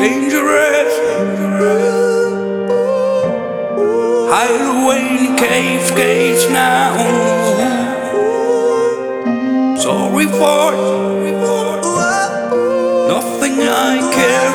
dangerous. Hide cave, cage now. Sorry for nothing I care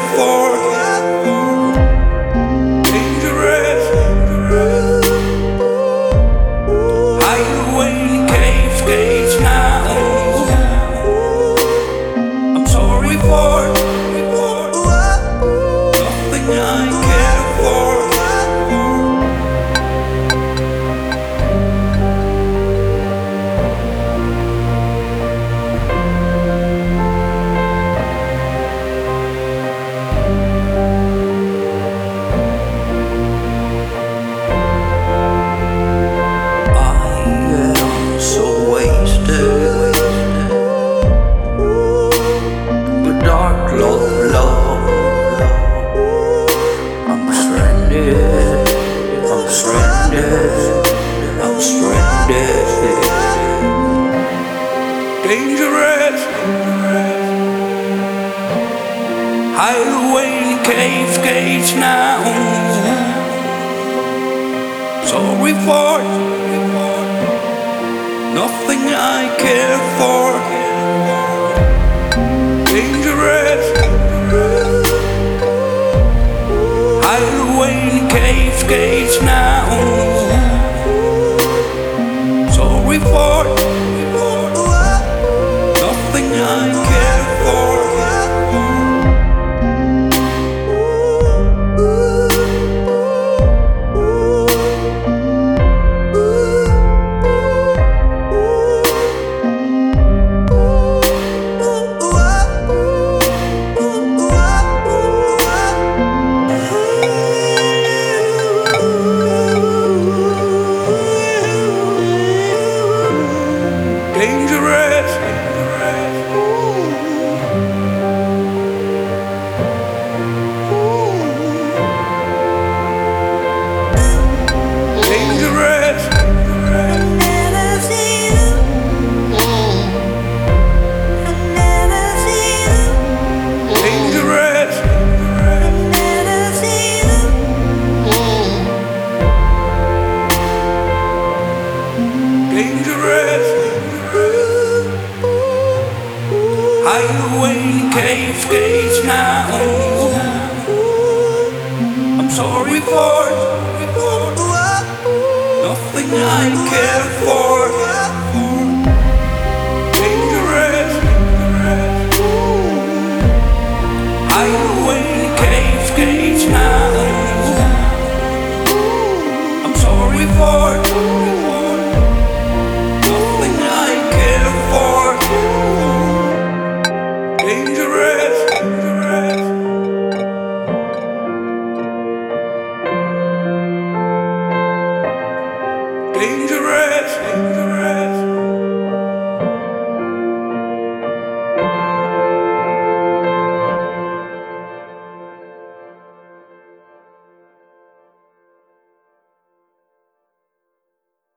I'm stranded. I'm stranded. Dangerous. The cave, cage now. Sorry for nothing I care for. Cave, cage now. Sorry for Dangerous. Away cave, cage now. I'm sorry for nothing I care for.